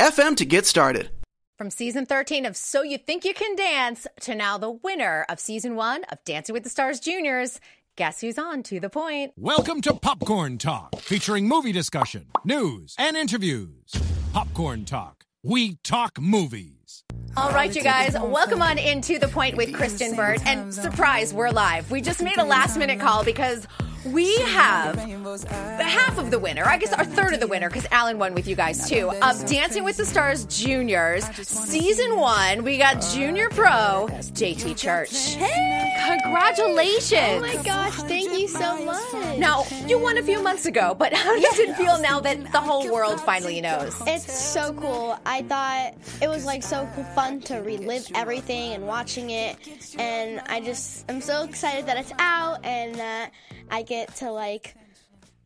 anchor.fm to get started. From season 13 of So You Think You Can Dance to now the winner of season one of Dancing with the Stars Juniors. Guess who's on to the point? Welcome to Popcorn Talk, featuring movie discussion, news, and interviews. Popcorn Talk. We talk movies. All right, you guys, welcome on into the point with Kristyn Burtt. And surprise, we're live. We just made a last minute call because we have half of the winner, I guess our third of the winner, because Alan won with you guys too, of Dancing with the Stars Juniors, season one. We got Junior Pro, JT Church. Hey! Congratulations! Oh my gosh, thank you so much. Now, you won a few months ago, but how does it feel now that the whole world finally knows? It's so cool. I thought it was like so fun to relive everything and watching it, and I just I'm so excited that it's out and that I get to like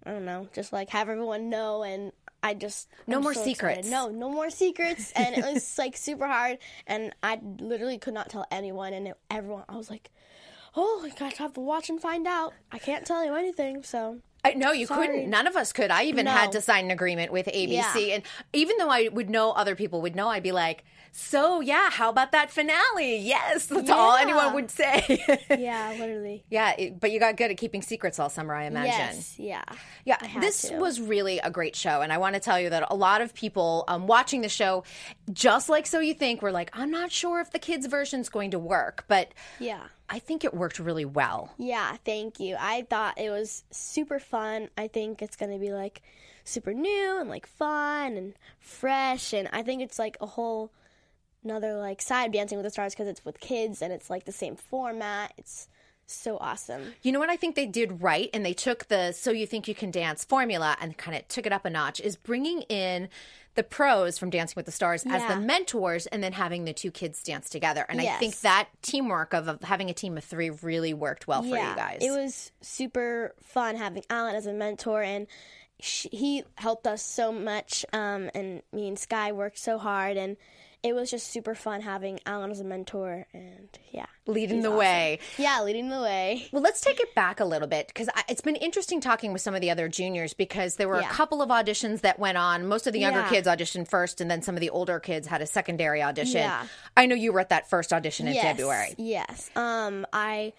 I don't know, just like have everyone know and I just No I'm more so secrets. excited. No, no more secrets, and it was like super hard, and I literally could not tell anyone, and it, everyone I was like, oh I have to watch and find out. I can't tell you anything, so. I, no, you Sorry. couldn't. None of us could. I even No. had to sign an agreement with ABC. Yeah. And even though I would know other people would know, I'd be like, so yeah, how about that finale? Yes, that's all anyone would say. Yeah, literally. yeah, it- but you got good at keeping secrets all summer, I imagine. Yes, yeah. Yeah, this to. was really a great show, and I want to tell you that a lot of people um, watching the show, just like So You Think, were like, I'm not sure if the kids' version's going to work, but Yeah. I think it worked really well. Yeah, thank you. I thought it was super fun. I think it's going to be like super new and like fun and fresh and I think it's like a whole another like side Dancing with the Stars because it's with kids and it's like the same format. It's so awesome. You know what I think they did right, and they took the "So You Think You Can Dance" formula and kind of took it up a notch. Is bringing in the pros from Dancing with the Stars as the mentors, and then having the two kids dance together. And I think that teamwork of, of having a team of three really worked well for yeah, you guys. It was super fun having Alan as a mentor, and sh he helped us so much. Um, and me and Sky worked so hard, and it was just super fun having Alan as a mentor. And yeah, leading the awesome. way. Yeah, leading the way. Well, let's take it back a little bit because it's been interesting talking with some of the other juniors because there were Yeah. a couple of auditions that went on. Most of the younger Yeah. kids auditioned first, and then some of the older kids had a secondary audition. Yeah. I know you were at that first audition in yes, February. Yes. Um, I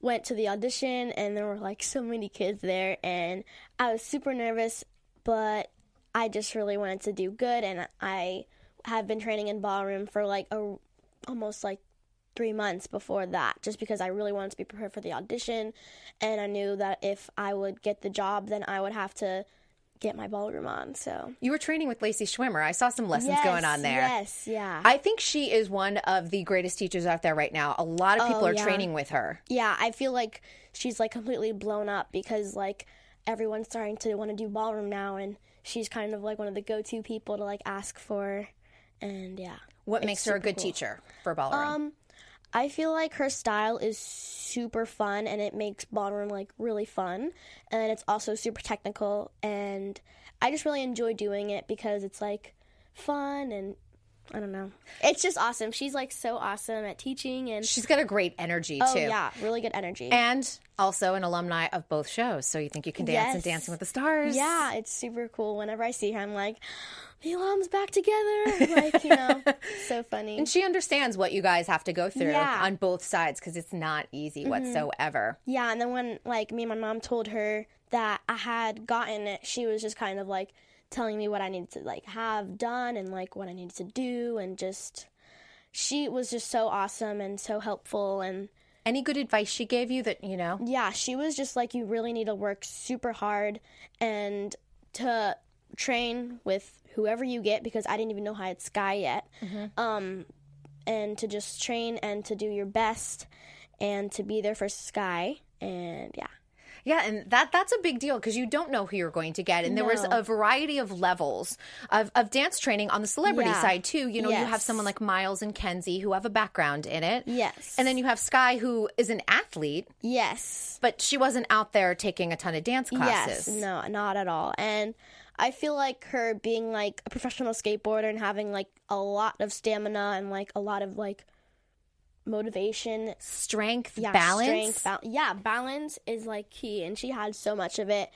went to the audition, and there were like so many kids there, and I was super nervous, but I just really wanted to do good, and I have been training in ballroom for like a almost like three months before that, just because I really wanted to be prepared for the audition, and I knew that if I would get the job, then I would have to get my ballroom on. So You were training with Lacey Schwimmer. I saw some lessons going on there. Yes, yeah. I think she is one of the greatest teachers out there right now. A lot of people Oh, are yeah. training with her. yeah, I feel like she's like completely blown up because like everyone's starting to want to do ballroom now, and she's kind of like one of the go-to people to like ask for, and yeah. What makes her a good cool. teacher for ballroom? Um, I feel like her style is super fun, and it makes ballroom like really fun, and it's also super technical, and I just really enjoy doing it because it's like fun and. I don't know. It's just awesome. She's like so awesome at teaching and She's got a great energy oh too. yeah, really good energy. And also an alumni of both shows. So you think you can dance and Yes. Dancing with the Stars. Yeah, it's super cool. Whenever I see her, I'm like, the alums back together. Like, you know, so funny. And she understands what you guys have to go through Yeah. Mm-hmm. on both sides because it's not easy whatsoever. yeah, and then when like me and my mom told her that I had gotten it, she was just kind of like, telling me what I needed to like have done and like what I needed to do and just she was just so awesome and so helpful and Any good advice she gave you that, you know? yeah, she was just like you really need to work super hard and to train with whoever you get because I didn't even know how had Sky yet. Um and to just train and to do your best and to be there for Sky and yeah. Yeah, and that that's a big deal because you don't know who you're going to get. And there was a variety of levels of, of dance training on the celebrity Yeah. side too. You know, you have someone like Miles and Kenzie who have a background in it. Yes. And then you have Sky who is an athlete, Yes. but she wasn't out there taking a ton of dance classes. Yes, no, not at all. And I feel like her being like a professional skateboarder and having like a lot of stamina and like a lot of like motivation, Strength, yeah, balance. strength, bal- yeah, balance is like key. And she had so much of it,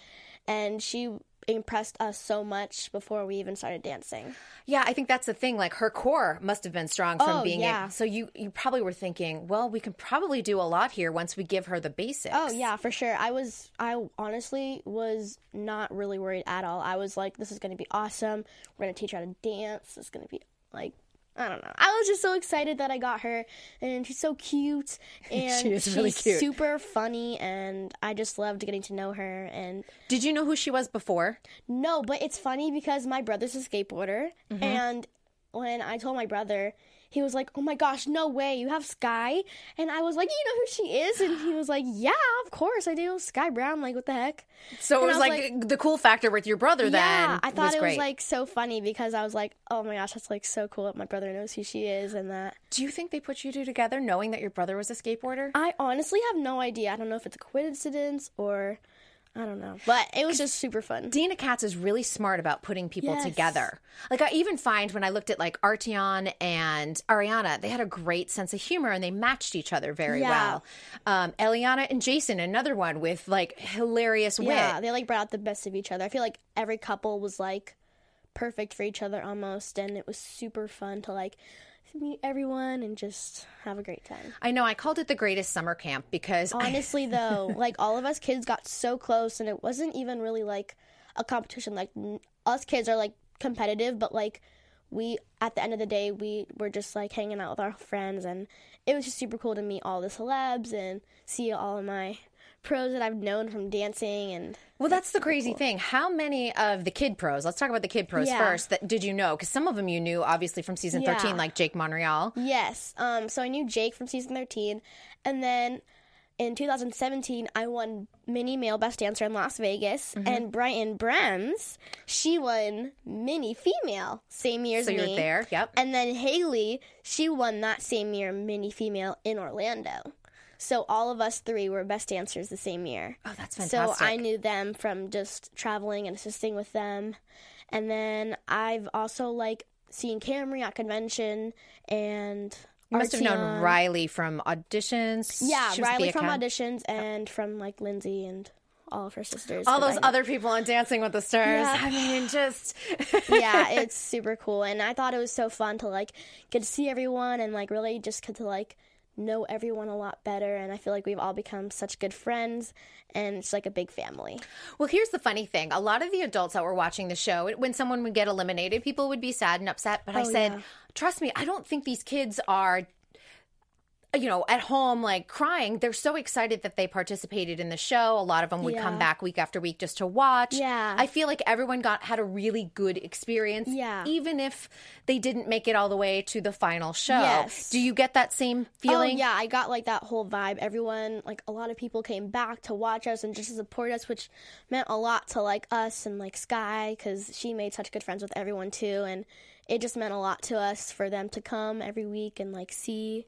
and she impressed us so much before we even started dancing. Yeah, I think that's the thing. Like her core must have been strong from Oh, being yeah. in. So you you probably were thinking, well, we can probably do a lot here once we give her the basics. Oh yeah, for sure. I was I honestly was not really worried at all. I was like, this is gonna be awesome. We're gonna teach her how to dance. It's gonna be like I don't know. I was just so excited that I got her, and she's so cute, and She is really she's cute. super funny, and I just loved getting to know her. And Did you know who she was before? no, but it's funny because my brother's a skateboarder, Mm-hmm. and when I told my brother, he was like, "Oh my gosh, no way! You have Sky!" And I was like, "You know who she is?" And he was like, "Yeah, of course I do. Sky Brown. Like, what the heck?" So it And was I like, the cool factor with your brother then. yeah, I thought was it great. was like so funny because I was like, "Oh my gosh, that's like so cool that my brother knows who she is," and that. Do you think they put you two together knowing that your brother was a skateboarder? I honestly have no idea. I don't know if it's a coincidence or I don't know, but it was just super fun. Deena Katz is really smart about putting people Yes. together. Like I even find when I looked at like Artyon and Ariana, they had a great sense of humor and they matched each other very Yeah. well. Um, Elliana and Jason, another one with like hilarious wit. Yeah, they like brought out the best of each other. I feel like every couple was like perfect for each other almost, and it was super fun to like meet everyone and just have a great time. I know I called it the greatest summer camp because I- Honestly, though, like all of us kids got so close, and it wasn't even really like a competition. Like n- us kids are like competitive, but like we at the end of the day we were just like hanging out with our friends, and it was just super cool to meet all the celebs and see all of my pros that I've known from dancing and Well, that's the crazy thing. How many of the kid pros? Let's talk about the kid pros Yeah. first. That did you know? Because some of them you knew, obviously from season Yeah. thirteen, like Jake Monreal. Yes. Um, so I knew Jake from season 13. And then in 2017, I won Mini Male Best Dancer in Las Vegas. Mm-hmm. And Brightyn Brems, she won Mini Female same year as So me. you're there. Yep. And then Haley, she won that same year Mini Female in Orlando. So all of us three were best dancers the same year. Oh, that's fantastic. So. I knew them from just traveling and assisting with them. And then I've also like seen Kamri at convention and You must have known Rylee from auditions. Yeah, Rylee from account- auditions and from like Lindsay and all of her sisters. All those other people on Dancing with the Stars. Yeah. I mean, just yeah, it's super cool, and I thought it was so fun to like get to see everyone and like really just get to like know everyone a lot better. And I feel like we've all become such good friends, and it's like a big family. Well, here's the funny thing. A lot of the adults that were watching the show, when someone would get eliminated, people would be sad and upset. But I Oh, said, yeah. trust me, I don't think these kids are. You know, at home, like crying. They're so excited that they participated in the show. A lot of them would come back week after week just to watch. Yeah. I feel like everyone got had a really good experience. Yeah. even if they didn't make it all the way to the final show. Yes. Do you get that same feeling? Oh yeah, I got like that whole vibe. Everyone, like a lot of people came back to watch us and just to support us, which meant a lot to like us and like Sky because she made such good friends with everyone too, and it just meant a lot to us for them to come every week and like see.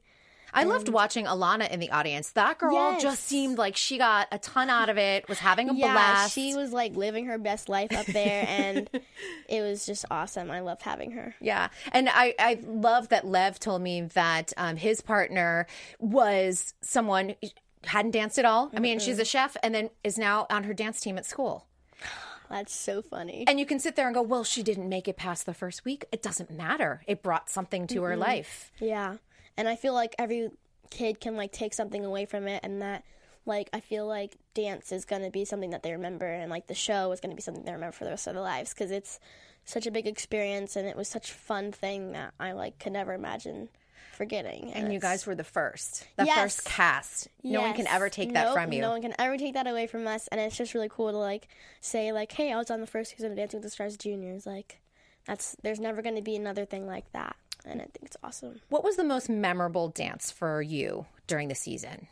I loved watching Alana in the audience. That girl Yes. just seemed like she got a ton out of it, was having a Yeah, blast. she was like living her best life up there, and it was just awesome. I loved having her. Yeah. And I, I love that Lev told me that um, his partner was someone hadn't danced at all. I mean, she's a chef and then is now on her dance team at school. That's so funny. And you can sit there and go, well, she didn't make it past the first week. It doesn't matter. It brought something to her life. Yeah. And I feel like every kid can like take something away from it and that like I feel like dance is going to be something that they remember and like the show is going to be something they remember for the rest of their lives cuz it's such a big experience and it was such a fun thing that I like could never imagine forgetting. And you guys were the first, the Yes. first cast. No one can ever take that Nope, from you. No one can ever take that away from us, and it's just really cool to like say like, "Hey, I was on the first season of Dancing with the Stars Juniors." Like, that's there's never going to be another thing like that, and I think it's awesome. What was the most memorable dance for you during the season?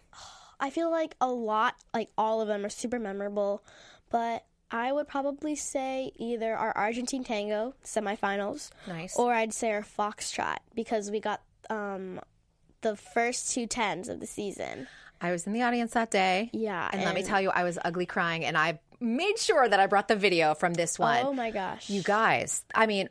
I feel like a lot, like all of them, are super memorable, but I would probably say either our Argentine Tango semifinals, Nice. or I'd say our Foxtrot because we got um, the first two tens of the season. I was in the audience that day. Yeah, And, let me tell you, I was ugly crying, and I made sure that I brought the video from this one. Oh my gosh! You guys, I mean,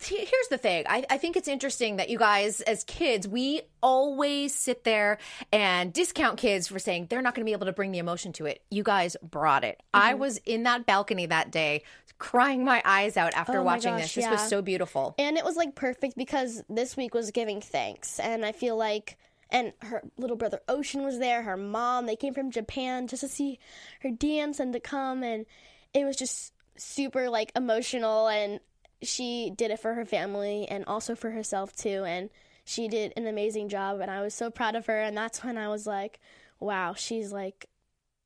here's the thing. I, I think it's interesting that you guys, as kids, we always sit there and discount kids for saying they're not going to be able to bring the emotion to it. You guys brought it. Mm-hmm. I was in that balcony that day, crying my eyes out after Oh watching gosh, this. This was so beautiful. And it was like perfect because this week was giving thanks. And I feel like, and her little brother Ocean was there, her mom, they came from Japan just to see her dance and to come. And it was just super like emotional. And she did it for her family and also for herself too. And she did an amazing job. And I was so proud of her. And that's when I was like, wow, she's like,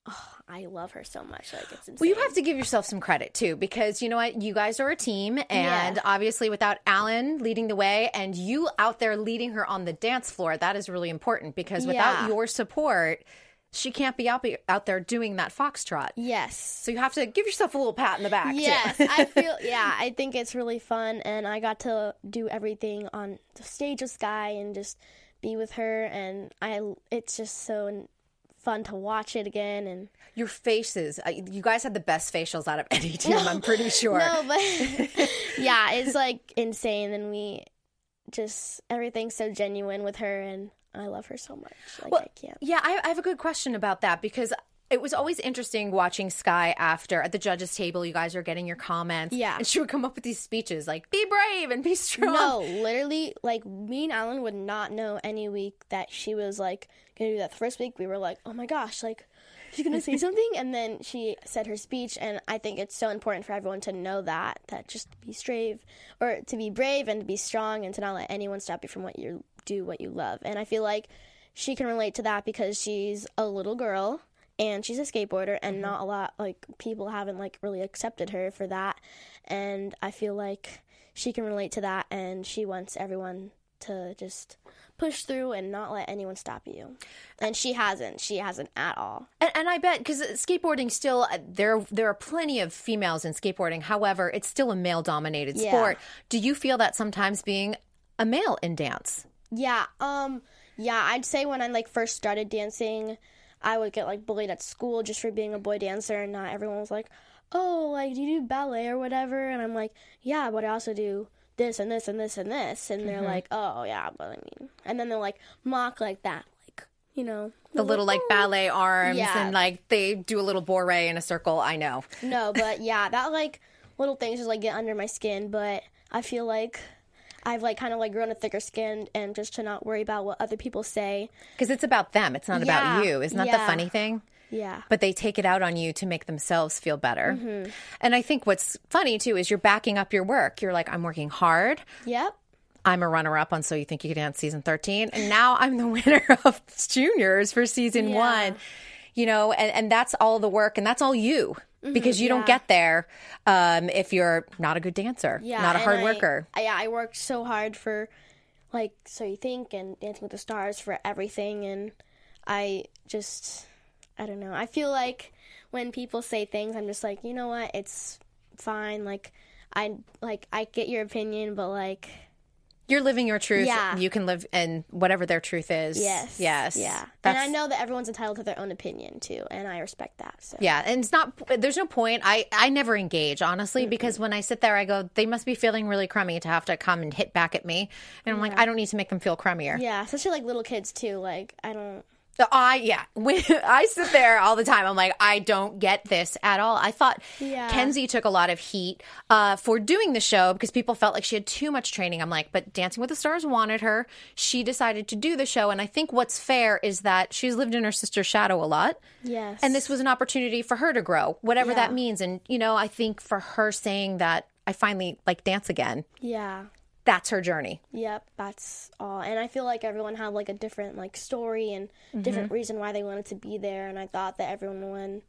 oh, I love her so much. Like, it's insane. Well, you have to give yourself some credit too, because you know what? You guys are a team, and Yeah. obviously, without Alan leading the way and you out there leading her on the dance floor, that is really important. Because without Yeah. your support, she can't be out be out there doing that foxtrot. Yes. So you have to give yourself a little pat in the back. Yes, I feel yeah, I think it's really fun and I got to do everything on the stage with Sky and just be with her and I it's just so fun to watch it again and Your faces, you guys had the best facials out of any team. I'm pretty sure. No, but yeah, it's like insane and we just everything's so genuine with her and I love her so much. Like Well, I can't. Yeah, I, I have a good question about that because it was always interesting watching Sky after at the judges' table. You guys are getting your comments. Yeah. And she would come up with these speeches like, be brave and be strong. No, literally, like me and Alan would not know any week that she was like gonna do that. The first week, we were like, "Oh my gosh, like she's gonna say something," and then she said her speech. And I think it's so important for everyone to know that that just to be brave, or to be brave and to be strong, and to not let anyone stop you from what you do, what you love. And I feel like she can relate to that because she's a little girl and she's a skateboarder and not a lot like people haven't like really accepted her for that and i feel like she can relate to that and she wants everyone to just push through and not let anyone stop you and she hasn't she hasn't at all And, and I bet because skateboarding still uh, there there are plenty of females in skateboarding. However, it's still a male dominated Yeah. sport. Do you feel that sometimes being a male in dance? Yeah, um yeah, I'd say when I like first started dancing, I would get like bullied at school just for being a boy dancer and not everyone was like, "Oh, like do you do ballet or whatever?" And I'm like, "Yeah, but I also do this and this and this and this." And they're like, "Oh, yeah, but I mean." And then they're like mock like that, like, you know, The little like ballet arms Yeah. and like they do a little bourrée in a circle. I know. No, but yeah, that like little things just like get under my skin, but I feel like I've like kind of like grown a thicker skin and just to not worry about what other people say. Because it's about them. It's not Yeah, about you. Isn't that the funny thing? Yeah. But they take it out on you to make themselves feel better. Mm-hmm. And I think what's funny too is you're backing up your work. You're like, I'm working hard. Yep. I'm a runner up on So You Think You Can Dance season 13. And now I'm the winner of juniors for season Yeah. one. You know, and, and that's all the work and that's all you because you don't Mm-hmm. get there um, if you're not a good dancer, Yeah, not a hard I- worker. I, yeah, I worked so hard for, like, so you think and Dancing with the Stars for everything, and I just, I don't know. I feel like when people say things, I'm just like, you know what? It's fine. Like, I like I get your opinion, but like, You're living your truth. Yeah. You can live in whatever their truth is. yes, Yes. yeah. And I know that everyone's entitled to their own opinion too, and I respect that. So Yeah, and it's not. There's no point. I I never engage honestly because when I sit there, I go, they must be feeling really crummy to have to come and hit back at me, and I'm like, I don't need to make them feel crummier. yeah, especially like little kids too. Like, I don't. The I yeah, when I sit there all the time, I'm like, I don't get this at all. I thought Yeah. Kenzie took a lot of heat uh, for doing the show because people felt like she had too much training. I'm like, but Dancing with the Stars wanted her. She decided to do the show, and I think what's fair is that she's lived in her sister's shadow a lot. Yes. And this was an opportunity for her to grow, whatever Yeah. that means. And you know, I think for her saying that I finally like dance again, Yeah. That's her journey. Yep, that's all. And I feel like everyone had like a different like story and Mm-hmm. different reason why they wanted to be there. And I thought that everyone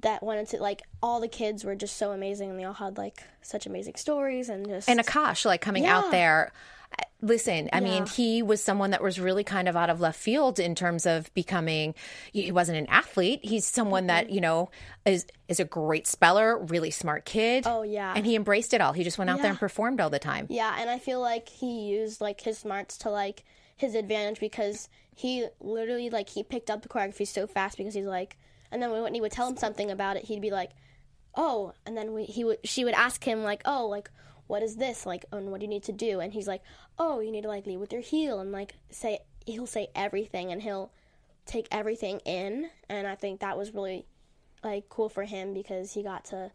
that wanted to like all the kids were just so amazing and they all had like such amazing stories and just and Akash like coming Yeah. out there. Listen, I mean, he was someone that was really kind of out of left field in terms of becoming. He wasn't an athlete. He's someone that Mm-hmm. you know is is a great speller, really smart kid. Oh, yeah. and he embraced it all. He just went out there and performed all the time. Yeah, and I feel like he used like his smarts to like his advantage because he literally like he picked up the choreography so fast because he's like, and then when Whitney would tell him something about it, he'd be like, "Oh," and then we, he would she would ask him like, "Oh, like what is this like, and what do you need to do?" And he's like, "Oh, you need to like lead with your heel and like say he'll say everything and he'll take everything in." And I think that was really like cool for him because he got to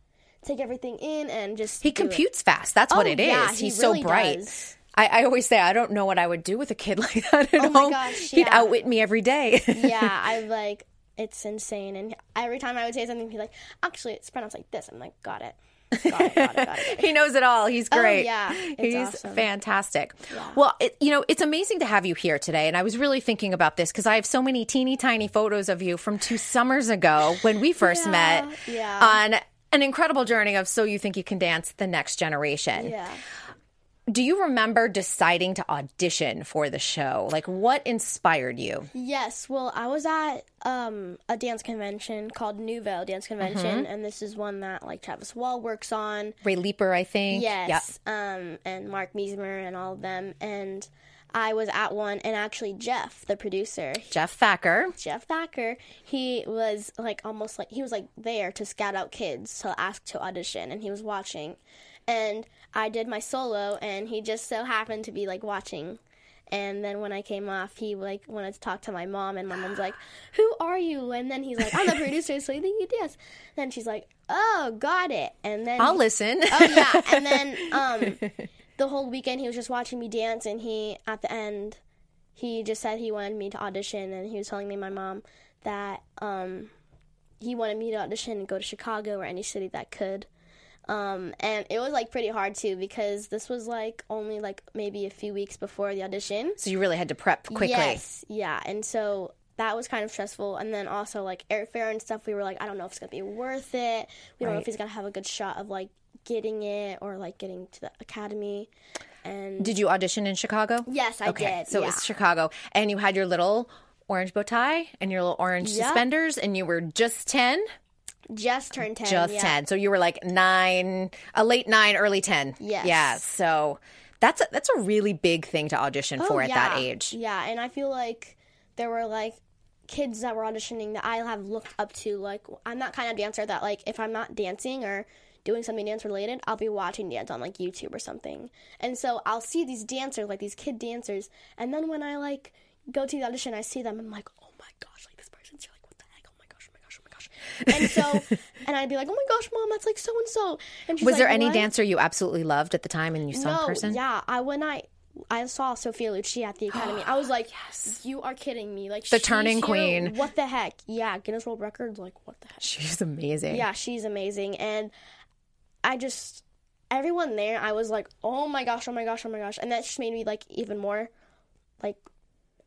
take everything in and just He do it. computes fast. That's what Oh, it is. yeah, he He's really so bright. does. I, I always say I don't know what I would do with a kid like that at Oh my home. gosh, He'd outwit me every day. yeah, I like it's insane. And every time I would say something, he'd be like, "Actually, it's pronounced like this." I'm like, "Got it, got it, got it, got it." He knows it all. He's oh, great. Oh, yeah. It's he's awesome. fantastic. Well, it, you know, it's amazing to have you here today. And I was really thinking about this because I have so many teeny tiny photos of you from two summers ago when we first Yeah, met yeah. on an incredible journey of So You Think You Can Dance, the next generation. Yeah. Do you remember deciding to audition for the show? Like, what inspired you? Yes. Well, I was at um, a dance convention called NUVO Dance Convention, and this is one that like Travis Wall works on. Ray Leeper, I think. Yes. Um, and Mark Meismer and all of them. And I was at one, and actually Jeff, the producer, Jeff Thacker. Jeff Thacker, he was like almost like he was like there to scout out kids to ask to audition, and he was watching. And I did my solo, and he just so happened to be like watching. And then when I came off, he like wanted to talk to my mom, and my mom's like, "Who are you?" And then he's like, "I'm the producer, so you think you dance?" Then she's like, "Oh, got it." And then I'll listen. Oh yeah, and then um, the whole weekend he was just watching me dance, and he at the end he just said he wanted me to audition, and he was telling me my mom that um, he wanted me to audition and go to Chicago or any city that could. Um, and it was like pretty hard too because this was like only like maybe a few weeks before the audition. so you really had to prep quickly. Yes, yeah, and so that was kind of stressful. And then also like airfare and stuff. We were like, I don't know if it's gonna be worth it. We don't know if he's gonna have a good shot of like getting it or like getting to the academy. And Did you audition in Chicago? yes, I Okay, did. so yeah. it was Chicago, and you had your little orange bow tie and your little orange suspenders, and you were just ten, just turned ten. just yeah. ten. So you were like nine, a late nine, early ten. Yes. yeah. So that's a, that's a really big thing to audition oh, for at that Oh, age. Yeah, and I feel like there were like kids that were auditioning that I have looked up to. Like I'm that kind of dancer that like if I'm not dancing or doing something dance related, I'll be watching dance on like YouTube or something. And so I'll see these dancers, like these kid dancers, and then when I like go to the audition, I see them, I'm like, oh my gosh, like this person's here, like what the heck? Oh my gosh, oh my gosh, oh my gosh. And so, and I'd be like, oh my gosh, mom, that's like so and so. And Was there like, any "What?" dancer you absolutely loved at the time and you saw no, in person? Yeah, I when I I saw Sophia Lucia at the academy, I was like, yes. "You are kidding me!" Like The she's turning queen. What the heck? Yeah, Guinness World Records. Like what the heck? She's amazing. Yeah, she's amazing, and I just everyone there. I was like, "Oh my gosh! Oh my gosh! Oh my gosh!" And that just made me like even more like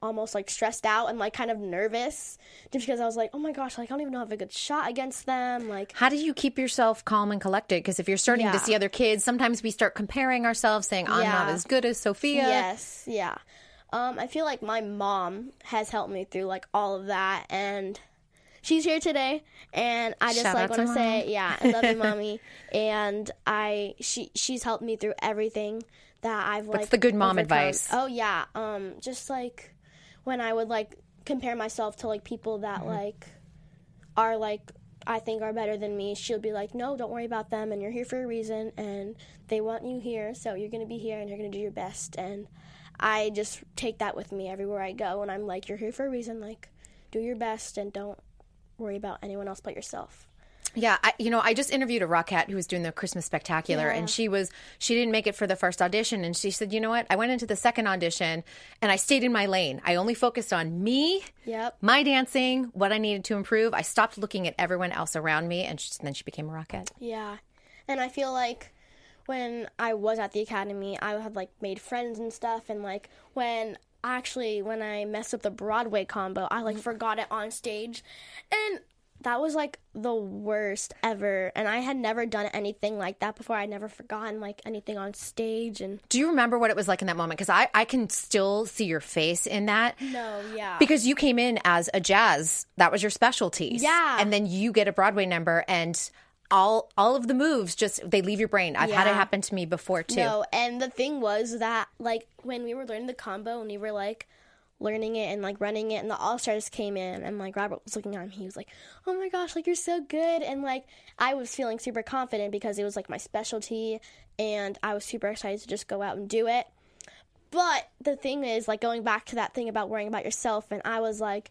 almost like stressed out and like kind of nervous just because I was like, "Oh my gosh! Like I don't even know if I have a good shot against them." Like How do you keep yourself calm and collected? Because if you're starting to see other kids, sometimes we start comparing ourselves, saying, "I'm not as good as Sophia." Yes, yeah. Um, I feel like my mom has helped me through like all of that, and she's here today. And I just Shout like want to say, yeah, I love you, mommy. And I, she, she's helped me through everything that I've like. the good mom overcome. advice? Oh yeah, um, just like when I would like compare myself to like people that Mm-hmm. like are like I think are better than me, she'll be like, "No, don't worry about them, and you're here for a reason, and they want you here, so you're gonna be here, and you're gonna do your best." And I just take that with me everywhere I go, and I'm like, "You're here for a reason, like." do your best and don't worry about anyone else but yourself. Yeah, I, you know, I just interviewed a Rockette who was doing the Christmas Spectacular, Yeah. and she was she didn't make it for the first audition, and she said, you know what? I went into the second audition, and I stayed in my lane. I only focused on me, Yep. my dancing, what I needed to improve. I stopped looking at everyone else around me, and she, then she became a Rockette. Yeah. And I feel like when I was at the academy, I had like made friends and stuff and like when actually when I messed up the Broadway combo, I like mm. forgot it on stage. And that was like the worst ever and I had never done anything like that before. I'd never forgotten like anything on stage and Do you remember what it was like in that moment? Because I I can still see your face in that. no, yeah. Because you came in as a jazz, that was your specialty. Yeah. And then you get a Broadway number and all all of the moves just they leave your brain. I've had it happen to me before too. No, and the thing was that like when we were learning the combo and we were like learning it and like running it and the all stars came in and like Robert was looking at him, he was like, Oh my gosh, like you're so good and like I was feeling super confident because it was like my specialty and I was super excited to just go out and do it. But the thing is, like going back to that thing about worrying about yourself, and I was like,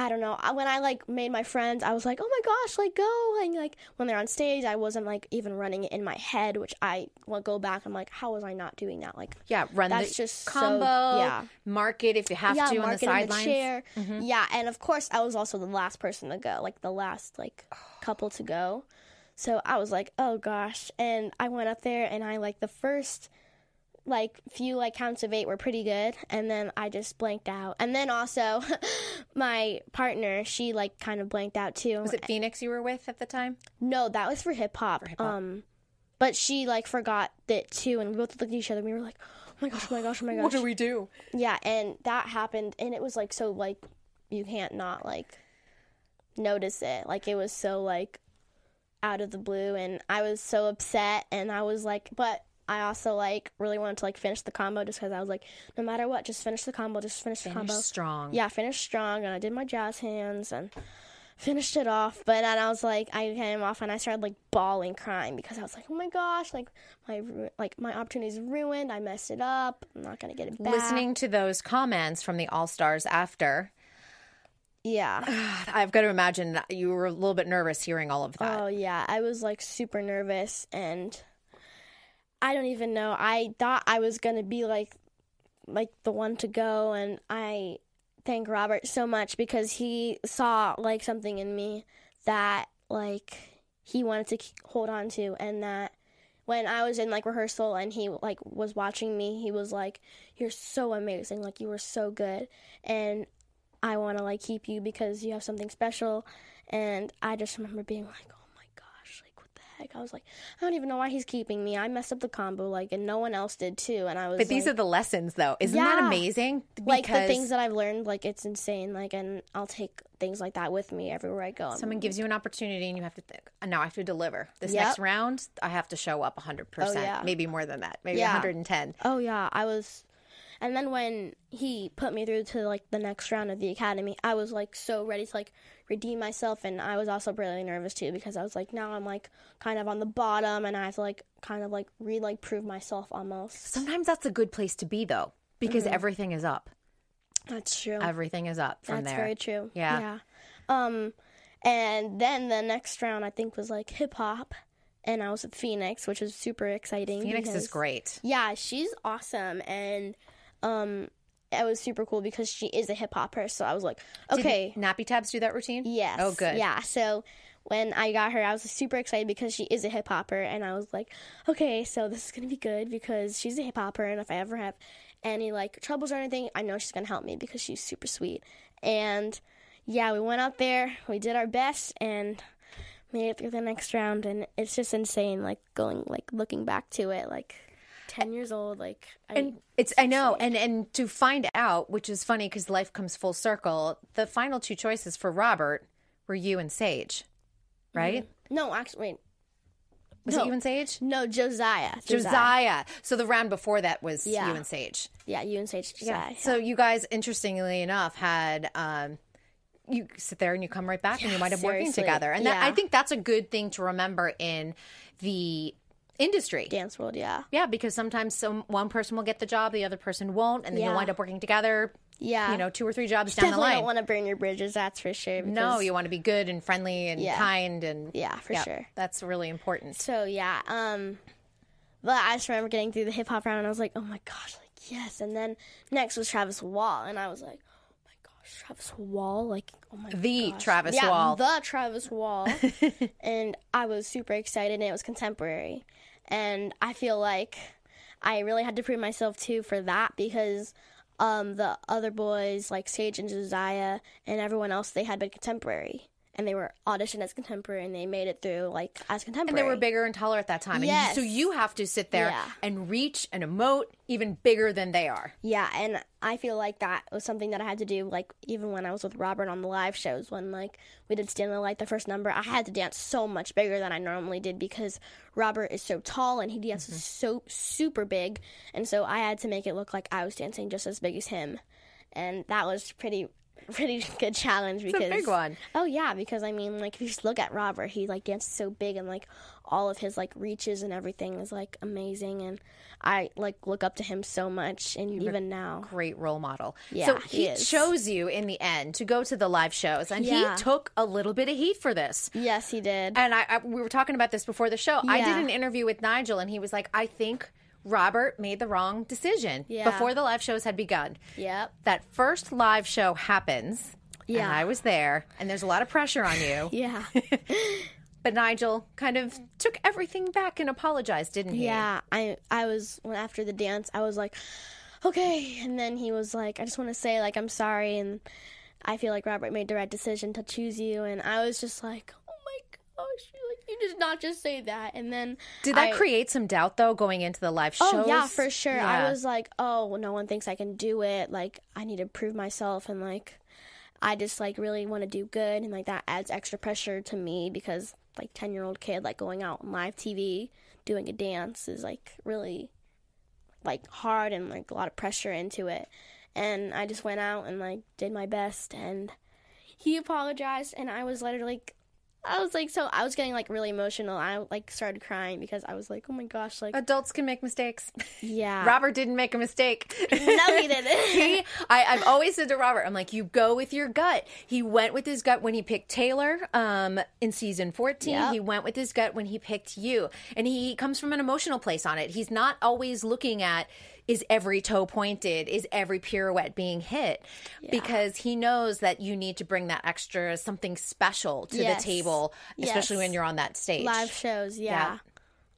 I don't know. When I like made my friends, I was like, "Oh my gosh, like go!" And like when they're on stage, I wasn't like even running it in my head, which I will go back. I'm like, how was I not doing that? Like, Yeah, run That's the just so- combo. yeah. mark it if you have yeah, to on the mark it in the sidelines. chair. Mm-hmm. Yeah, and of course, I was also the last person to go, like the last like couple to go. So I was like, oh gosh, and I went up there and I like the first like few like counts of eight were pretty good and then i just blanked out and then also my partner she like kind of blanked out too Was it Phoenix you were with at the time? no that was for hip-hop for hip-hop. um but she like forgot it too and we both looked at each other and we were like oh my gosh oh my gosh oh my gosh What do we do? yeah and that happened and it was like so like you can't not like notice it like it was so like out of the blue and i was so upset and i was like but i also like really wanted to like finish the combo just because i was like no matter what just finish the combo just finish the Finish combo strong. yeah finish strong and i did my jazz hands and finished it off but then i was like i came off and i started like bawling crying because i was like oh my gosh like my like my opportunity's ruined i messed it up i'm not gonna get it back Listening to those comments from the All Stars after, yeah I've got to imagine that you were a little bit nervous hearing all of that. Oh yeah, I was like super nervous and I don't even know. I thought I was going to be like like the one to go and I thank Robert so much because he saw like something in me that like he wanted to hold on to and that when I was in like rehearsal and he like was watching me, he was like, "You're so amazing! Like you were so good, and I want to like keep you because you have something special." And I just remember being like, "Oh my gosh! Like what the heck?" I was like, "I don't even know why he's keeping me. I messed up the combo, like, and no one else did too." And I was, but these are the lessons, though. Isn't that Yeah. amazing? like the things that I've learned. Like it's insane. Like, and I'll take things like that with me everywhere I go. someone gives you an opportunity and you have to think, uh, now I have to deliver. This Yep. next round, I have to show up 100%, Oh, yeah. maybe more than that, maybe Yeah. 110. Oh yeah, I was and then when he put me through to like the next round of the academy, I was like so ready to like redeem myself and I was also really nervous too because I was like now I'm like kind of on the bottom and I have to like kind of like re like prove myself almost. Sometimes that's a good place to be, though, because Mm-hmm. everything is up. That's true. Everything is up from That's there. very true. Yeah. Yeah. Um and then the next round I think was like hip hop and I was with Phoenix, which was super exciting. Phoenix is great. Yeah, she's awesome and um it was super cool because she is a hip hopper. So I was like, Did okay, Nappy Tabs do that routine? yes, Oh, good. yeah. So when I got her, I was super excited because she is a hip hopper, and I was like, okay, so this is gonna be good because she's a hip hopper, and if I ever have any like troubles or anything, I know she's gonna help me because she's super sweet. And yeah, we went out there, we did our best, and made it through the next round, and it's just insane, like going like looking back to it, like. 10 years old like I, And it's I know, and and to find out, which is funny because life comes full circle. The final two choices for Robert were you and Sage, right? no actually wait Was No. it you and Sage? no josiah Josiah. So the round before that was Yeah. you and Sage. yeah you and sage josiah So you guys, interestingly enough, had um, you sit there and you come right back and you might have working together. And that, I think that's a good thing to remember in the industry. dance world. Yeah, Yeah, because sometimes some one person will get the job, the other person won't, and then you'll wind up working together. yeah. You know, two or three jobs down the line. don't want to burn your bridges. That's for sure. no, you want to be good and friendly and Yeah. kind and Yeah, for sure. That's really important. So yeah, um, but I just remember getting through the hip hop round, and I was like, oh my gosh, like yes. And then next was Travis Wall, and I was like, oh my gosh, Travis Wall, like oh my The gosh. Travis yeah, Wall. the Travis Wall, and I was super excited, and it was contemporary, and I feel like I really had to prove myself too for that because. Um, the other boys like Sage and Josiah and everyone else, they had been contemporary, and they were auditioned as contemporary, and they made it through like as contemporary. And they were bigger and taller at that time. And you- Yes. so you have to sit there Yeah. and reach and emote even bigger than they are. Yeah, and I feel like that was something that I had to do, like even when I was with Robert on the live shows. When like we did Stand in the Light, the first number, I had to dance so much bigger than I normally did because Robert is so tall and he dances Mm-hmm. so super big, and so I had to make it look like I was dancing just as big as him, and that was pretty pretty good challenge because a big one. Oh yeah, because I mean, like if you just look at Robert, he like dances so big and like all of his like reaches and everything is like amazing, and I like look up to him so much, and even now, Great role model. Yeah, so he he chose you in the end to go to the live shows, and Yeah. he took a little bit of heat for this. yes, he did. And I, I we were talking about this before the show. I did an interview with Nigel, and he was like, "I think Robert made the wrong decision Yeah. before the live shows had begun." Yep. That first live show happens. Yeah. And I was there, and there's a lot of pressure on you. Yeah. But Nigel kind of took everything back and apologized, didn't he? yeah. I I was when after the dance, I was like, okay, and then he was like, I just want to say like I'm sorry, and I feel like Robert made the right decision to choose you, and I was just like, oh gosh, like you did not just say that, and then Did that I- create some doubt though going into the live shows? Oh yeah, for sure. Yeah. I was like, oh, no one thinks I can do it. Like I need to prove myself, and like I just like really want to do good, and like that adds extra pressure to me because like ten year old kid like going out on live TV doing a dance is like really like hard and like a lot of pressure into it. And I just went out and like did my best, and he apologized, and I was literally. I was like so I was getting like really emotional. I like started crying because I was like, "Oh my gosh, like Adults can make mistakes. yeah." Robert didn't make a mistake. No, he didn't. he, I, I've always said to Robert, I'm like, you go with your gut. He went with his gut when he picked Taylor um, in season 14. Yep. He went with his gut when he picked you. And he comes from an emotional place on it. He's not always looking at, is every toe pointed? Is every pirouette being hit? Because he knows that you need to bring that extra something special to Yes. the table, especially Yes. when you're on that stage. live shows yeah.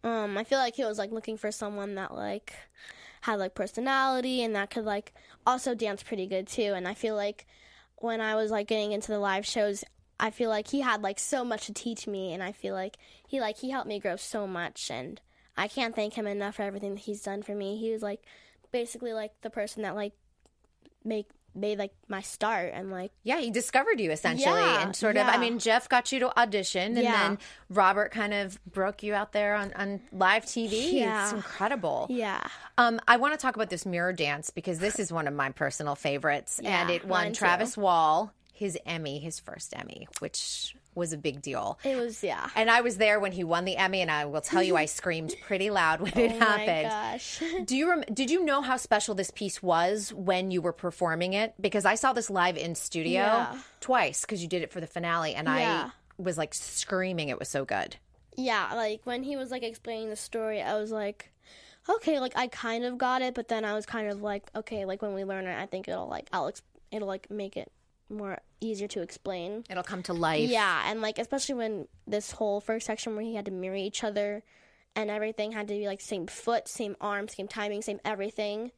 um i feel like he was like looking for someone that like had like personality and that could like also dance pretty good too and i feel like when i was like getting into the live shows i feel like he had like so much to teach me and i feel like he like he helped me grow so much and i can't thank him enough for everything that he's done for me he was like basically like the person that like make made like my start and like Yeah, he discovered you essentially, Yeah, and sort of. I mean, Jeff got you to audition, and Yeah. then Robert kind of broke you out there on, on live TV. Yeah. It's incredible. yeah Um, I want to talk about this mirror dance because this is one of my personal favorites, and it won. Travis Wall his Emmy, his first Emmy, which was a big deal. it was yeah And I was there when he won the Emmy, and I will tell you, I screamed pretty loud when it oh my happened. gosh Do you rem- did you know how special this piece was when you were performing it? Because I saw this live in studio Yeah. twice because you did it for the finale, and Yeah. I was like screaming. It was so good. yeah, like when he was like explaining the story, I was like, okay, like I kind of got it, but then I was kind of like, okay, like when we learn it, I think it'll like I'll it'll like make it more easier to explain. It'll come to life. Yeah, and like especially when this whole first section where he had to mirror each other and everything had to be like same foot, same arm, same timing, same everything.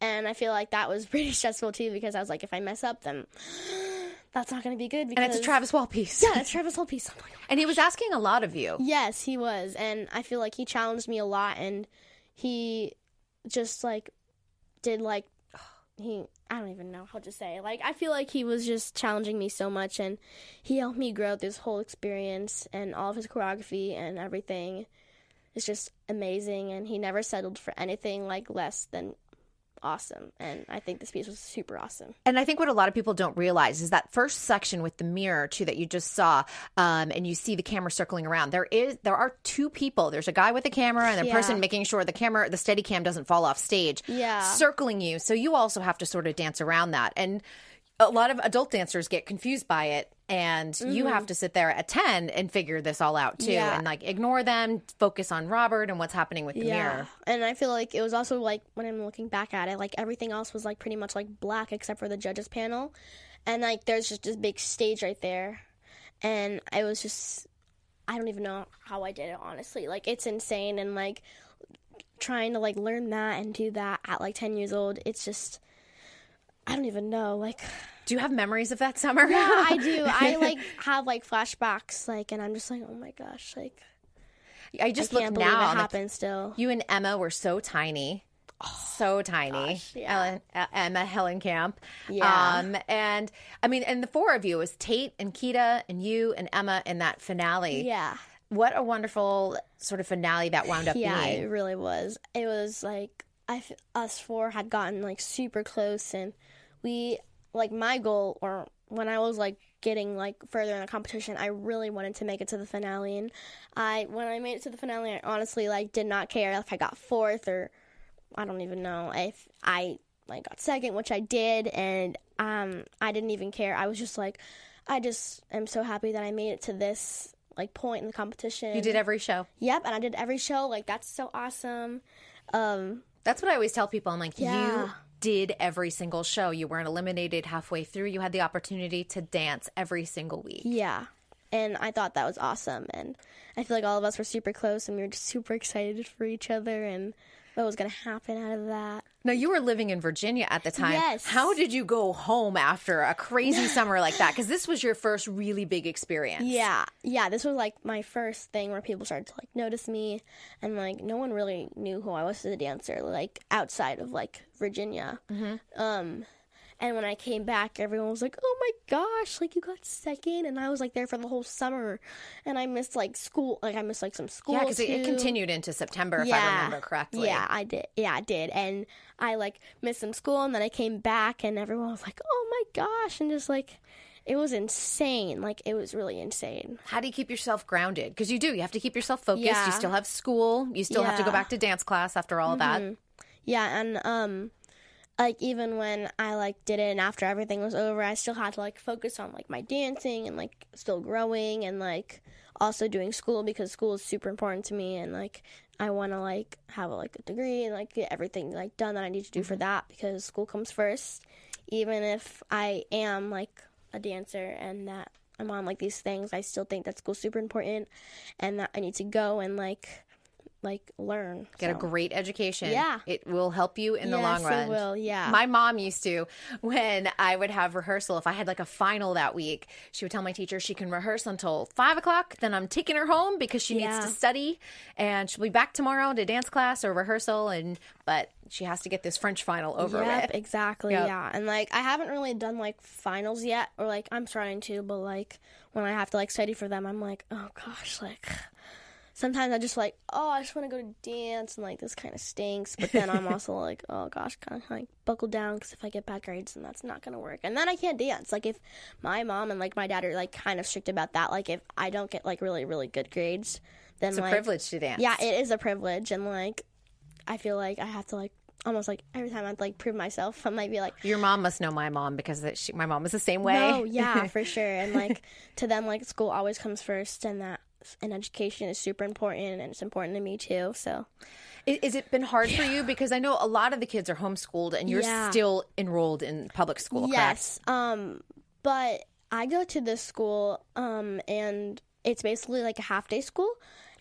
And I feel like that was pretty stressful too because I was like, if I mess up, then that's not going to be good. Because, and it's a Travis Wall piece. Yeah, it's Travis Wall piece. I'm oh and he was asking a lot of you. Yes, he was. And I feel like he challenged me a lot and he just like did like he I don't even know how to say. Like I feel like he was just challenging me so much and he helped me grow this whole experience and all of his choreography and everything is just amazing and he never settled for anything like less than awesome. And I think this piece was super awesome. And I think what a lot of people don't realize is that first section with the mirror too that you just saw, um, and you see the camera circling around. There is there are two people. There's a guy with a camera and a Yeah. person making sure the camera, the steady cam doesn't fall off stage. Yeah. circling you. So you also have to sort of dance around that. And a lot of adult dancers get confused by it. And you have to sit there at 10 and figure this all out too. Mm-hmm. Yeah. And like ignore them, focus on Robert and what's happening with the mirror. And I feel like it was also like when I'm looking back at it, like everything else was like pretty much like black except for the judges panel. And like there's just this big stage right there. And I was just I don't even know how I did it honestly. Like it's insane and like trying to like learn that and do that at like 10 years old, it's just I don't even know. Like Do you have memories of that summer? yeah, I do. I like have like flashbacks like and I'm just like, "Oh my gosh, like I just I look now. it I'm like, happened still." You and Emma were so tiny. so tiny. yeah. Ellen, Emma Hellenkamp. Yeah. Um, and I mean, and the four of you it was Tate and Kida and you and Emma in that finale. Yeah. What a wonderful sort of finale that wound up Yeah, being. it really was. It was like I us four had gotten like super close, and we like my goal or when I was like getting like further in the competition, I really wanted to make it to the finale, and I when I made it to the finale, I honestly like did not care if I got fourth or I don't even know if I like got second, which I did, and um I didn't even care. I was just like, I just am so happy that I made it to this like point in the competition. You did every show. Yep, and I did every show. Like that's so awesome. Um, That's what I always tell people. I'm like, Yeah. you did every single show. You weren't eliminated halfway through. You had the opportunity to dance every single week. yeah, and I thought that was awesome. And I feel like all of us were super close, and we were just super excited for each other and what was gonna happen out of that. Now you were living in Virginia at the time. Yes. How did you go home after a crazy summer like that? Because this was your first really big experience. Yeah, yeah. This was like my first thing where people started to like notice me, and like no one really knew who I was as a dancer, like outside of like Virginia. Um, and when I came back, everyone was like, "Oh my gosh, like you got second. and I was like there for the whole summer, and I missed like school, like I missed like some school. Yeah, because it, it continued into September, if I remember correctly. Yeah, I did. Yeah, I did. And I like missed some school and then I came back and everyone was like, "Oh my gosh." And just like it was insane. Like it was really insane. How do you keep yourself grounded? Because you do. You have to keep yourself focused. You still have school. You still have to go Mm-hmm. back to dance class after all of that. Yeah, and um like even when I like did it and after everything was over, I still had to like focus on like my dancing and like still growing and like also doing school because school is super important to me and like I want to like have like a degree and like get everything like done that I need to do for mm-hmm. that because school comes first even if I am like a dancer and that I'm on like these things, I still think that school's super important and that I need to go and like like learn. Get a great education. Yeah. It will help you in the long Yes, it run. will, yeah. My mom used to, when I would have rehearsal, if I had like a final that week, she would tell my teacher she can rehearse until five o'clock. Then I'm taking her home because she Yeah. needs to study and she'll be back tomorrow to dance class or rehearsal. And, but she has to get this French final over Yep, with. exactly. Yep. Yeah, and like I haven't really done like finals yet, or like I'm starting to, but like when I have to like study for them, I'm like, oh gosh, like sometimes I just like, oh, I just want to go to dance, and like this kind of stinks. But then I'm also like, oh gosh, kind of like buckle down because if I get bad grades, then that's not gonna work, and then I can't dance. Like if my mom and like my dad are like kind of strict about that, like if I don't get like really really good grades, then It's a like privilege to dance. yeah, it is a privilege, and like I feel like I have to like almost like every time I'd like prove myself, I might be like, Your mom must know my mom because she, my mom was the same way. no, yeah, for sure. And like to them, like school always comes first, and that and education is super important, and it's important to me too. So I- Is it been hard for you? Because I know a lot of the kids are homeschooled and you're Yeah. still enrolled in public school, yes, um, but I go to this school, um, and it's basically like a half day school,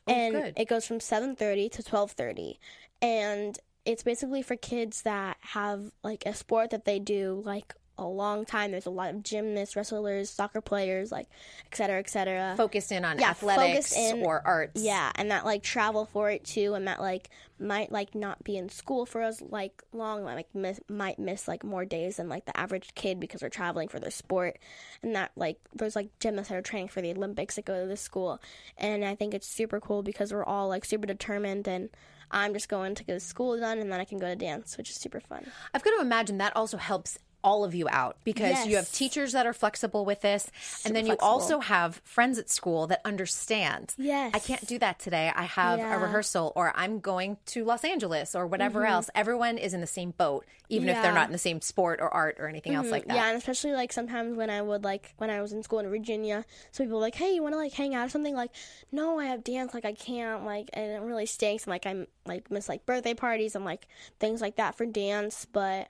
and Oh, good. it goes from seven thirty to twelve thirty, and it's basically for kids that have like a sport that they do like a long time. There's a lot of gymnasts, wrestlers, soccer players, like et cetera, et cetera. Focused in on Yeah, athletics in- or arts. Yeah, and that like travel for it too, and that like might like not be in school for us like long, like miss, might miss like more days than like the average kid because they're traveling for their sport, and that like there's like gymnasts that are training for the Olympics that go to this school, and I think it's super cool because we're all like super determined, and I'm just going to get school done, and then I can go to dance, which is super fun. I've got to imagine that also helps all of you out because you have teachers that are flexible with this and then you flexible. also have friends at school that understand Yes. i can't do that today i have a rehearsal or i'm going to los angeles or whatever else everyone is in the same boat even if they're Mm-hmm. Not in the same sport or art or anything else like that Yeah, and especially like sometimes when I would like when I was in school in Virginia, so people were like, "Hey, you want to like hang out or something?" Like, "No, I have dance. Like, I can't. Like, and it really stinks. And, like, I'm like miss like birthday parties and like things like that for dance, but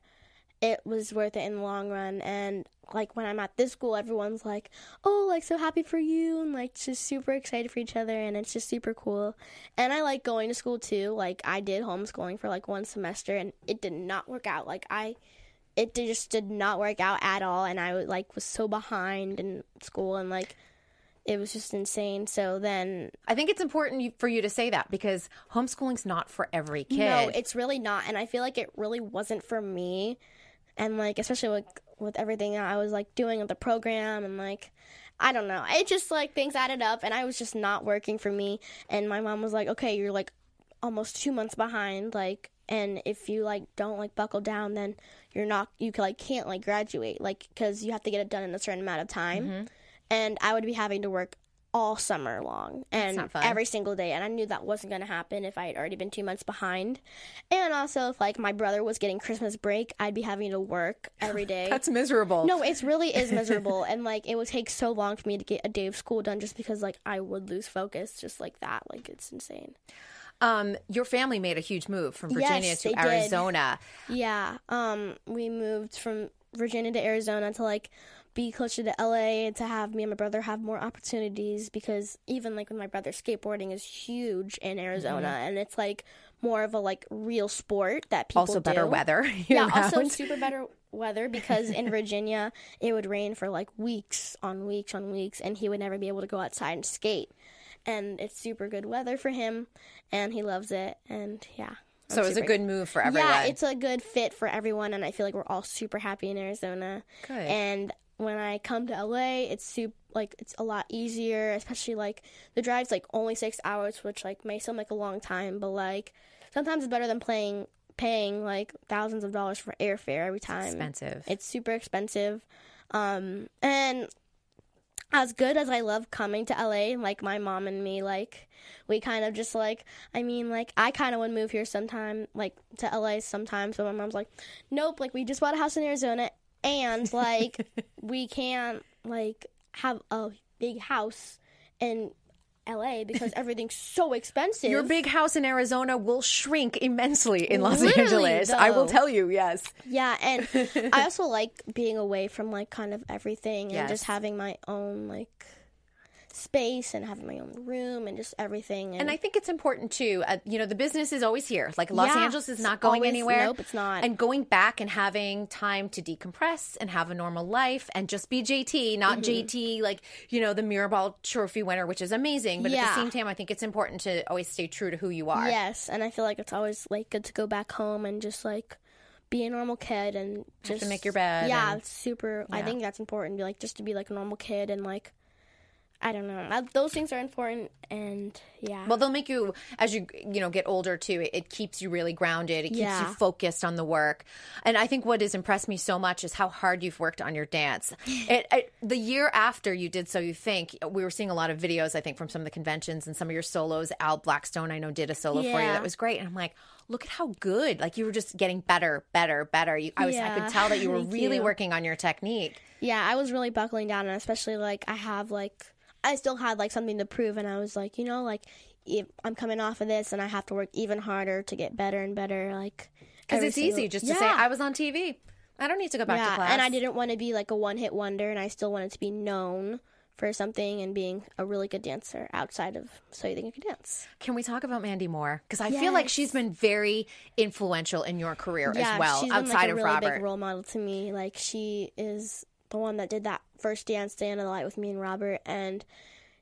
it was worth it in the long run. And like when I'm at this school, everyone's like, "Oh, like so happy for you," and like just super excited for each other, and it's just super cool. And I like going to school too. Like I did homeschooling for like one semester, and it did not work out. Like I it did- just did not work out at all and i like was so behind in school and like it was just insane so then i think it's important for you to say that because homeschooling's not for every kid no it's really not and i feel like it really wasn't for me and like especially with with everything that i was like doing with the program and like i don't know. It just like things added up and i was just not working for me. And my mom was like okay you're like almost two months behind like and if you like don't like buckle down then you're not you like can't like graduate like because you have to get it done in a certain amount of time. Mm-hmm. And i would be having to work all summer long and every single day and i knew that wasn't going to happen if i had already been two months behind and also if like my brother was getting christmas break i'd be having to work every day that's miserable no, it really is miserable, and like it would take so long for me to get a day of school done just because like I would lose focus just like that. Like it's insane. um, your family made a huge move from virginia Yes, to they did. arizona Yeah. Um, we moved from Virginia to Arizona to like be closer to LA and to have me and my brother have more opportunities because even like with my brother, skateboarding is huge in Arizona, mm-hmm. and it's like more of a like real sport that people also better do. weather Yeah, also year-round. super better weather because in Virginia it would rain for like weeks on weeks on weeks, and he would never be able to go outside and skate. And it's super good weather for him, and he loves it. And yeah, I'm so it was a good move for everyone Yeah, it's a good fit for everyone, and I feel like we're all super happy in Arizona. Good. And when I come to LA, it's super like it's a lot easier, especially like the drive's like only six hours, which like may seem like a long time, but like sometimes it's better than playing paying like thousands of dollars for airfare every time. expensive. It's super expensive. Um, and as good as I love coming to LA, like my mom and me, like we kind of just like, I mean, like I kind of would move here sometime, like to LA sometimes, but my mom's like, nope, like we just bought a house in Arizona, and like we can't like have a big house in LA because everything's so expensive. Your big house in Arizona will shrink immensely in Los Literally, Angeles. I will tell you, yes. Yeah, and I also like being away from like kind of everything and Yes. just having my own like space and having my own room and just everything. And, And I think it's important too. Uh, you know, the business is always here. Like Los Yeah, Angeles is not going always- anywhere. nope, it's not. And going back and having time to decompress and have a normal life and just be JT, not Mm-hmm. JT like you know the Mirrorball Trophy winner, which is amazing. But at the same time, I think it's important to always stay true to who you are. yes, and I feel like it's always like good to go back home and just like be a normal kid and just to make your bed Yeah, and- it's super. I think that's important. Like just to be like a normal kid and like I don't know. Uh, Those things are important and yeah. Well, they'll make you as you you know get older too. It, it keeps you really grounded. It keeps Yeah. you focused on the work. And I think what has impressed me so much is how hard you've worked on your dance. It, it, the year after you did so, you think we were seeing a lot of videos. I think from some of the conventions and some of your solos. Al Blackstone, I know, did a solo for you that was great. And I'm like, look at how good. Like you were just getting better, better, better. You, I was, I could tell that you were really you. working on your technique. Yeah, I was really buckling down, and especially like I have like I still had like something to prove, and I was like, you know, like if I'm coming off of this, and I have to work even harder to get better and better, like Because it's single- easy just to say, I was on TV. I don't need to go back yeah, to class. and I didn't want to be like a one hit wonder, and I still wanted to be known for something and being a really good dancer outside of So You Think You Can Dance. Can we talk about Mandy Moore? Because I feel like she's been very influential in your career as well, she's outside been, like, a of really Robert. big role model to me. Like she is the one that did that first dance day under the light with me and Robert, and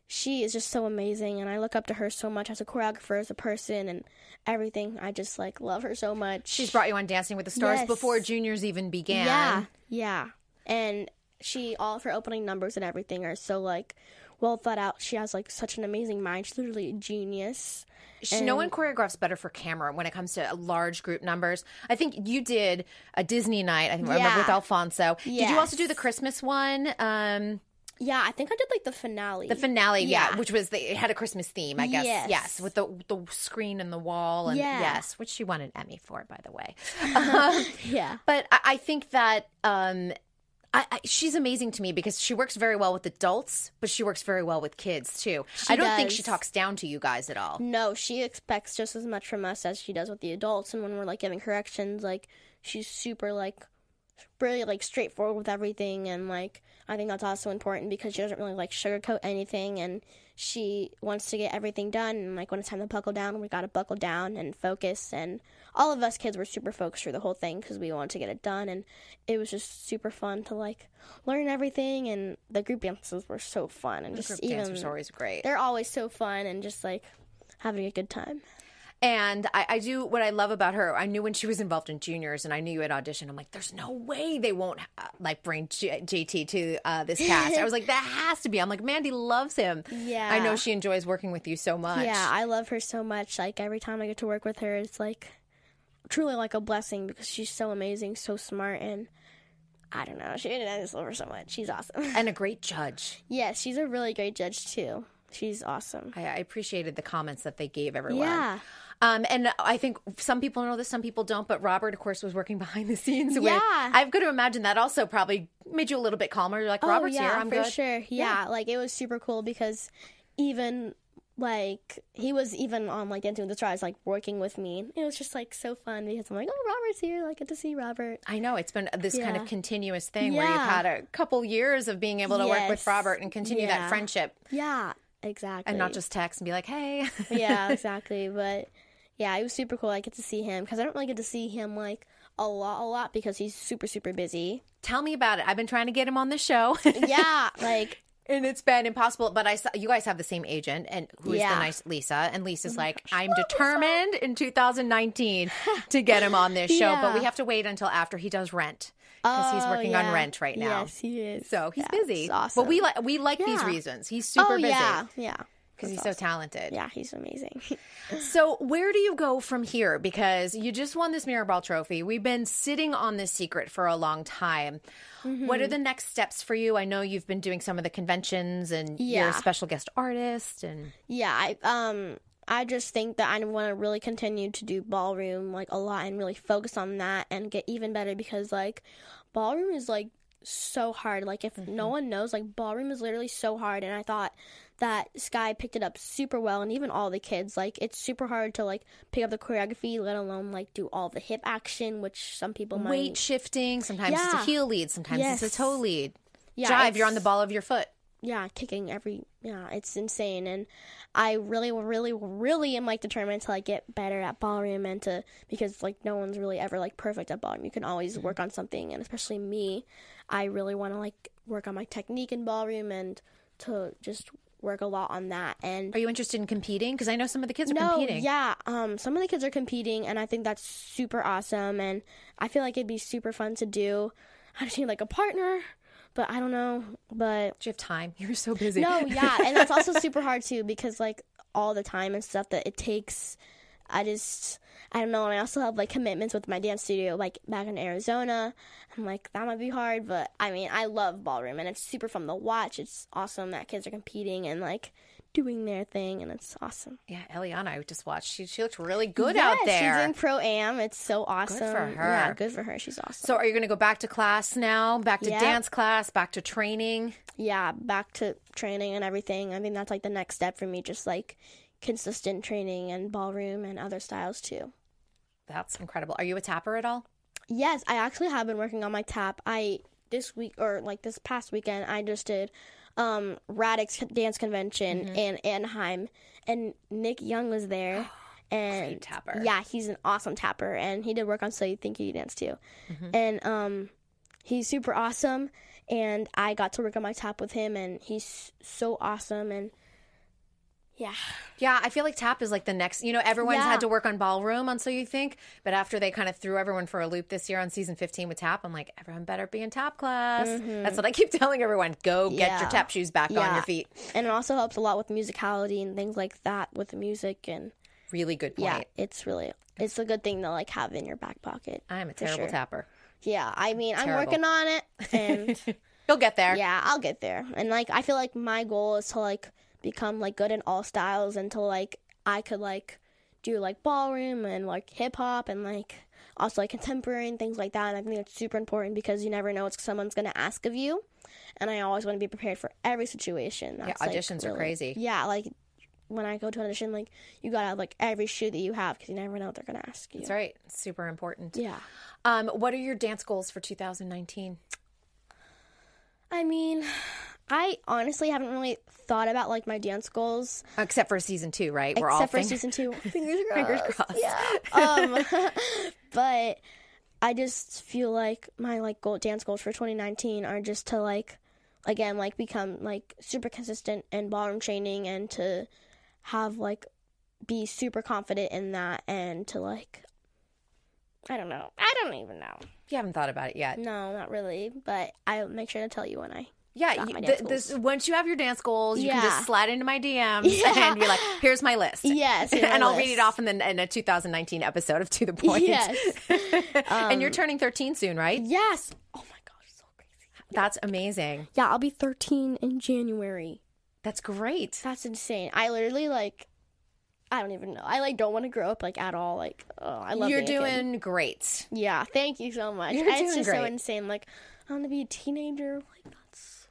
she is just so amazing. And I look up to her so much as a choreographer, as a person, and everything. I just like love her so much. She's brought you on Dancing with the Stars Yes. before juniors even began. Yeah, yeah. And she, all of her opening numbers and everything are so like well thought out. She has like such an amazing mind. She's literally a genius. She, no one choreographs better for camera when it comes to large group numbers. I think you did a Disney night. I think I remember with Alfonso. Did you also do the Christmas one? Um, Yeah, I think I did like the finale. the finale, yeah, Yeah. which was the, it had a Christmas theme, I guess. Yes. Yes, with the the screen and the wall, and Yeah. yes, which she won an Emmy for, by the way. Um, Yeah. But I, I think that um, I, I, she's amazing to me because she works very well with adults, but she works very well with kids too. I don't think she talks down to you guys at all. No, she expects just as much from us as she does with the adults. And when we're like giving corrections, like she's super like really like straightforward with everything. And like I think that's also important because she doesn't really like sugarcoat anything. And she wants to get everything done. And like when it's time to buckle down, we got to buckle down and focus. And all of us kids were super focused through the whole thing because we wanted to get it done. And it was just super fun to like learn everything. And the group dances were so fun. And just Group even always great. they're always so fun and just like having a good time. And I, I do what I love about her. I knew when she was involved in juniors, and I knew you had auditioned. I'm like, there's no way they won't uh, like bring J- JT to uh, this cast. I was like, that has to be. I'm like, Mandy loves him. Yeah. I know she enjoys working with you so much. Yeah, I love her so much. Like every time I get to work with her, it's like truly like a blessing because she's so amazing, so smart, and I don't know. She I just love her so much. She's awesome. and a great judge. yes, she's a really great judge too. She's awesome. I, I appreciated the comments that they gave everyone. Yeah. Um, and I think some people know this, some people don't. But Robert, of course, was working behind the scenes. With, Yeah. I've got to imagine that also probably made you a little bit calmer. You're like, Robert's oh, yeah, here. I'm for good. sure. Yeah, like it was super cool because even like he was even on like into the Stars, like working with me. It was just like so fun because I'm like, oh, Robert's here. Like, get to see Robert. I know it's been this kind of continuous thing where you've had a couple years of being able to work with Robert and continue that friendship Yeah, exactly. and not just text and be like, hey. yeah, exactly. But yeah, it was super cool. I get to see him because I don't really get to see him like a lot, a lot because he's super, super busy. Tell me about it. I've been trying to get him on the show. Yeah, like And it's been impossible, but I saw you guys have the same agent, and who is Yeah. the nice Lisa? And Lisa's oh like, I'm determined in 2019 to get him on this show, but we have to wait until after he does Rent because he's Oh, working on. Rent right now. Yes, he is. So he's Yeah, busy. awesome. But we like we like these reasons. He's super oh busy yeah, yeah, because he's That's so talented. yeah. He's amazing. So, where do you go from here? Because you just won this Mirrorball trophy. We've been sitting on this secret for a long time. Mm-hmm. What are the next steps for you? I know you've been doing some of the conventions and you're a Yeah. special guest artist and yeah, I um. I just think that I want to really continue to do ballroom like a lot and really focus on that and get even better because like ballroom is like so hard. Like if Mm-hmm. no one knows, like ballroom is literally so hard and I thought that Sky picked it up super well and even all the kids. Like it's super hard to like pick up the choreography, let alone like do all the hip action, which some people might weight shifting. Sometimes it's a heel lead, sometimes it's a toe lead. Yeah, Jive, you're on the ball of your foot. yeah, kicking every yeah, it's insane and I really really really am like determined to like get better at ballroom and to because like no one's really ever like perfect at ballroom. You can always work on something and especially me, I really want to like work on my technique in ballroom and to just work a lot on that and Are you interested in competing? Because I know some of the kids are no, competing. yeah. Um, some of the kids are competing, and I think that's super awesome. And I feel like it'd be super fun to do. I just need like a partner, but I don't know. But Do you have time? You're so busy. no, yeah, and that's also super hard too because like all the time and stuff that it takes. I just I don't know, and I also have like commitments with my dance studio like back in Arizona. I'm like that might be hard, but I mean I love ballroom and it's super fun to watch. It's awesome that kids are competing and like doing their thing, and it's awesome. Yeah, Elliana, I just watched. She, she looked really good Yes, out there. She's in pro am. It's so awesome. Good for her. Yeah, good for her. She's awesome. so, are you going to go back to class now? Back to dance class? Back to training? yeah, back to training and everything. I think that's like the next step for me. Just like consistent training and ballroom and other styles too. That's incredible. Are you a tapper at all? Yes, I actually have been working on my tap. I this week or like this past weekend, I just did um, Radix Dance Convention Mm-hmm. in Anaheim, and Nick Young was there. And Great tapper. yeah, he's an awesome tapper, and he did work on So You Think You Dance too. Mm-hmm. And um, he's super awesome, and I got to work on my tap with him, and he's so awesome, and yeah, Yeah, I feel like tap is like the next. You know, everyone's Yeah. had to work on ballroom on So You Think, but after they kind of threw everyone for a loop this year on season 15 with tap, I'm like, everyone better be in tap class. That's what I keep telling everyone. Go get your Mm-hmm. Tap shoes back on your feet. and it also helps a lot with musicality and things like that with the music, and Really good point. yeah, it's really it's a good thing to like have in your back pocket. I'm a terrible sure. tapper. Yeah, I mean, I'm working on it, and You'll get there. yeah, I'll get there. And like, I feel like my goal is to like become like good in all styles, and to like I could like do like ballroom and like hip hop and like also like contemporary and things like that. And I think it's super important because you never know what someone's gonna ask of you, and I always want to be prepared for every situation. That's, like, auditions are really- crazy. Yeah, like. When I go to an audition, like you gotta have like every shoe that you have because you never know what they're gonna ask you. That's right. Super important. Yeah. Um, what are your dance goals for 2019? I mean, I honestly haven't really thought about like my dance goals Except for season two, right? We're all except for think- season two. Fingers crossed. Fingers crossed. Yeah. Um, but I just feel like my like goal dance goals for 2019 are just to like again like become like super consistent in ballroom training and to have like be super confident in that and to like I don't know. I don't even know. You haven't thought about it yet. No, not really. But I'll make sure to tell you when I. Yeah, you, th- this, once you have your dance goals, you can just slide into my DMs Yeah. and be like, "Here's my list." Yes, my and I'll read it off in the in a 2019 episode of To the Point. Yes. and you're um, turning 13 soon, right? Yes. Oh my gosh, so crazy. That's amazing. Yeah, I'll be 13 in January. That's great. That's insane. I literally like I don't even know. I like don't want to grow up like at all. Like oh, I love You're doing great. Yeah, thank you so much. You're it's doing just so insane. Like I want to be a teenager. Like that's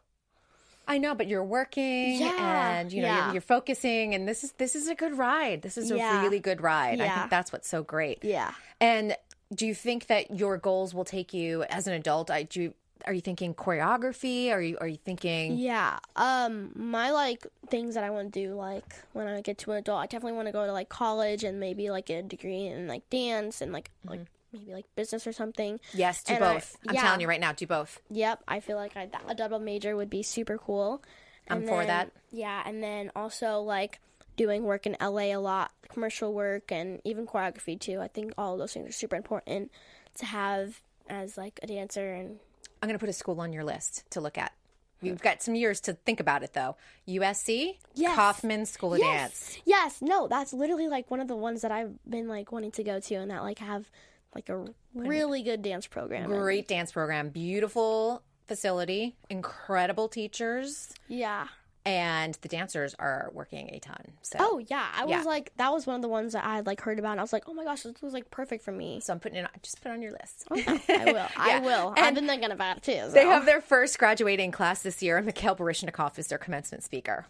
I know, but you're working Yeah, and you know yeah. you're, you're focusing, and this is this is a good ride. This is a Yeah. really good ride. I think that's what's so great. yeah. And do you think that your goals will take you as an adult? I do. You, are you thinking choreography? Are you are you thinking? Yeah. Um my like things that I want to do like when I get to an adult, I definitely want to go to like college and maybe like get a degree in like dance and like like maybe like business or something. Yes, do And both. I'm yeah. telling you right now, do both. Yep, I feel like I, a double major would be super cool. I'm And for that. Yeah, and then also like doing work in LA a lot, commercial work, and even choreography too. I think all of those things are super important to have as like a dancer. And I'm going to put a school on your list to look at. You've got some years to think about it, though. USC, Yes. Kaufman School of Dance. yes, no, that's literally like one of the ones that I've been like wanting to go to, and that like have like a really good dance program. Great dance program, beautiful facility, incredible teachers, yeah. And the dancers are working a ton. So, Oh yeah, I Yeah. was like that was one of the ones that I had like heard about, and I was like, oh my gosh, this was like perfect for me. so I'm putting it on, just put it on your list. Oh, I will. I Yeah. will. I've And been thinking about it too. So. They have their first graduating class this year, and Mikhail Baryshnikov is their commencement speaker.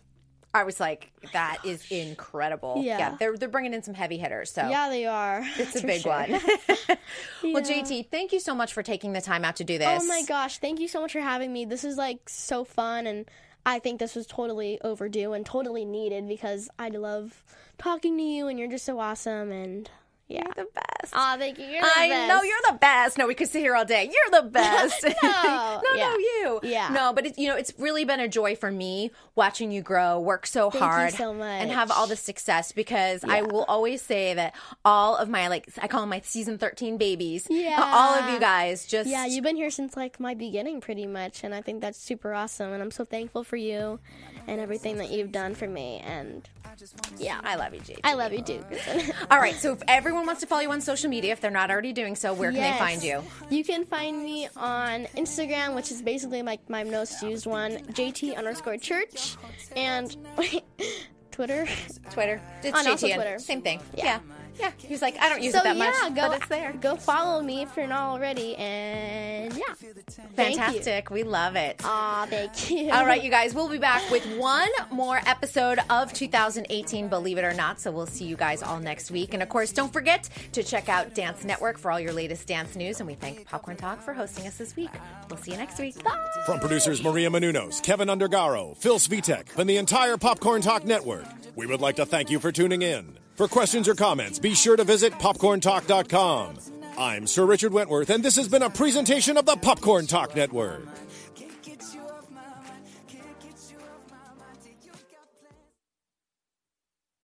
I was like, oh that is incredible. Yeah. they're they're bringing in some heavy hitters. So Yeah, they are. it's a big sure. one. Well, JT, thank you so much for taking the time out to do this. Oh my gosh, thank you so much for having me. This is like so fun and I think this was totally overdue and totally needed because I love talking to you and you're just so awesome and yeah. You're the best. Aw, thank you. You're the I best. know you're the best. No, we could sit here all day. You're the best. No, no, yeah. no, you. Yeah. No, but it's you know, it's really been a joy for me watching you grow, work so Thank you hard, so and have all much. the success. Because I will always say that all of my like, I call them my season thirteen babies. Yeah. all of you guys just Yeah, you've been here since like my beginning pretty much and I think that's super awesome and I'm so thankful for you and everything that you've done for me and yeah. I love you, JT. I love you too. All right, so if everyone wants to follow you on social media, if they're not already doing so, where can Yes. they find you? You can find me on Instagram, which is basically like my most used one, JT underscore church, and Twitter. Twitter. It's oh, On also JT. Twitter. Same thing. Yeah. Yeah. Yeah, he's like, I don't use so it that yeah, much, go but it's there. Go follow me if you're not already, and yeah, Thank you. Fantastic. We love it. Aw, thank you. All right, you guys, we'll be back with one more episode of 2018, believe it or not. So we'll see you guys all next week. And of course, don't forget to check out Dance Network for all your latest dance news. And we thank Popcorn Talk for hosting us this week. We'll see you next week. Bye. From producers Maria Menounos, Keven Undergaro, Phil Svitek, and the entire Popcorn Talk Network, we would like to thank you for tuning in. For questions or comments, be sure to visit popcorntalk.com. I'm Sir Richard Wentworth, and this has been a presentation of the Popcorn Talk Network.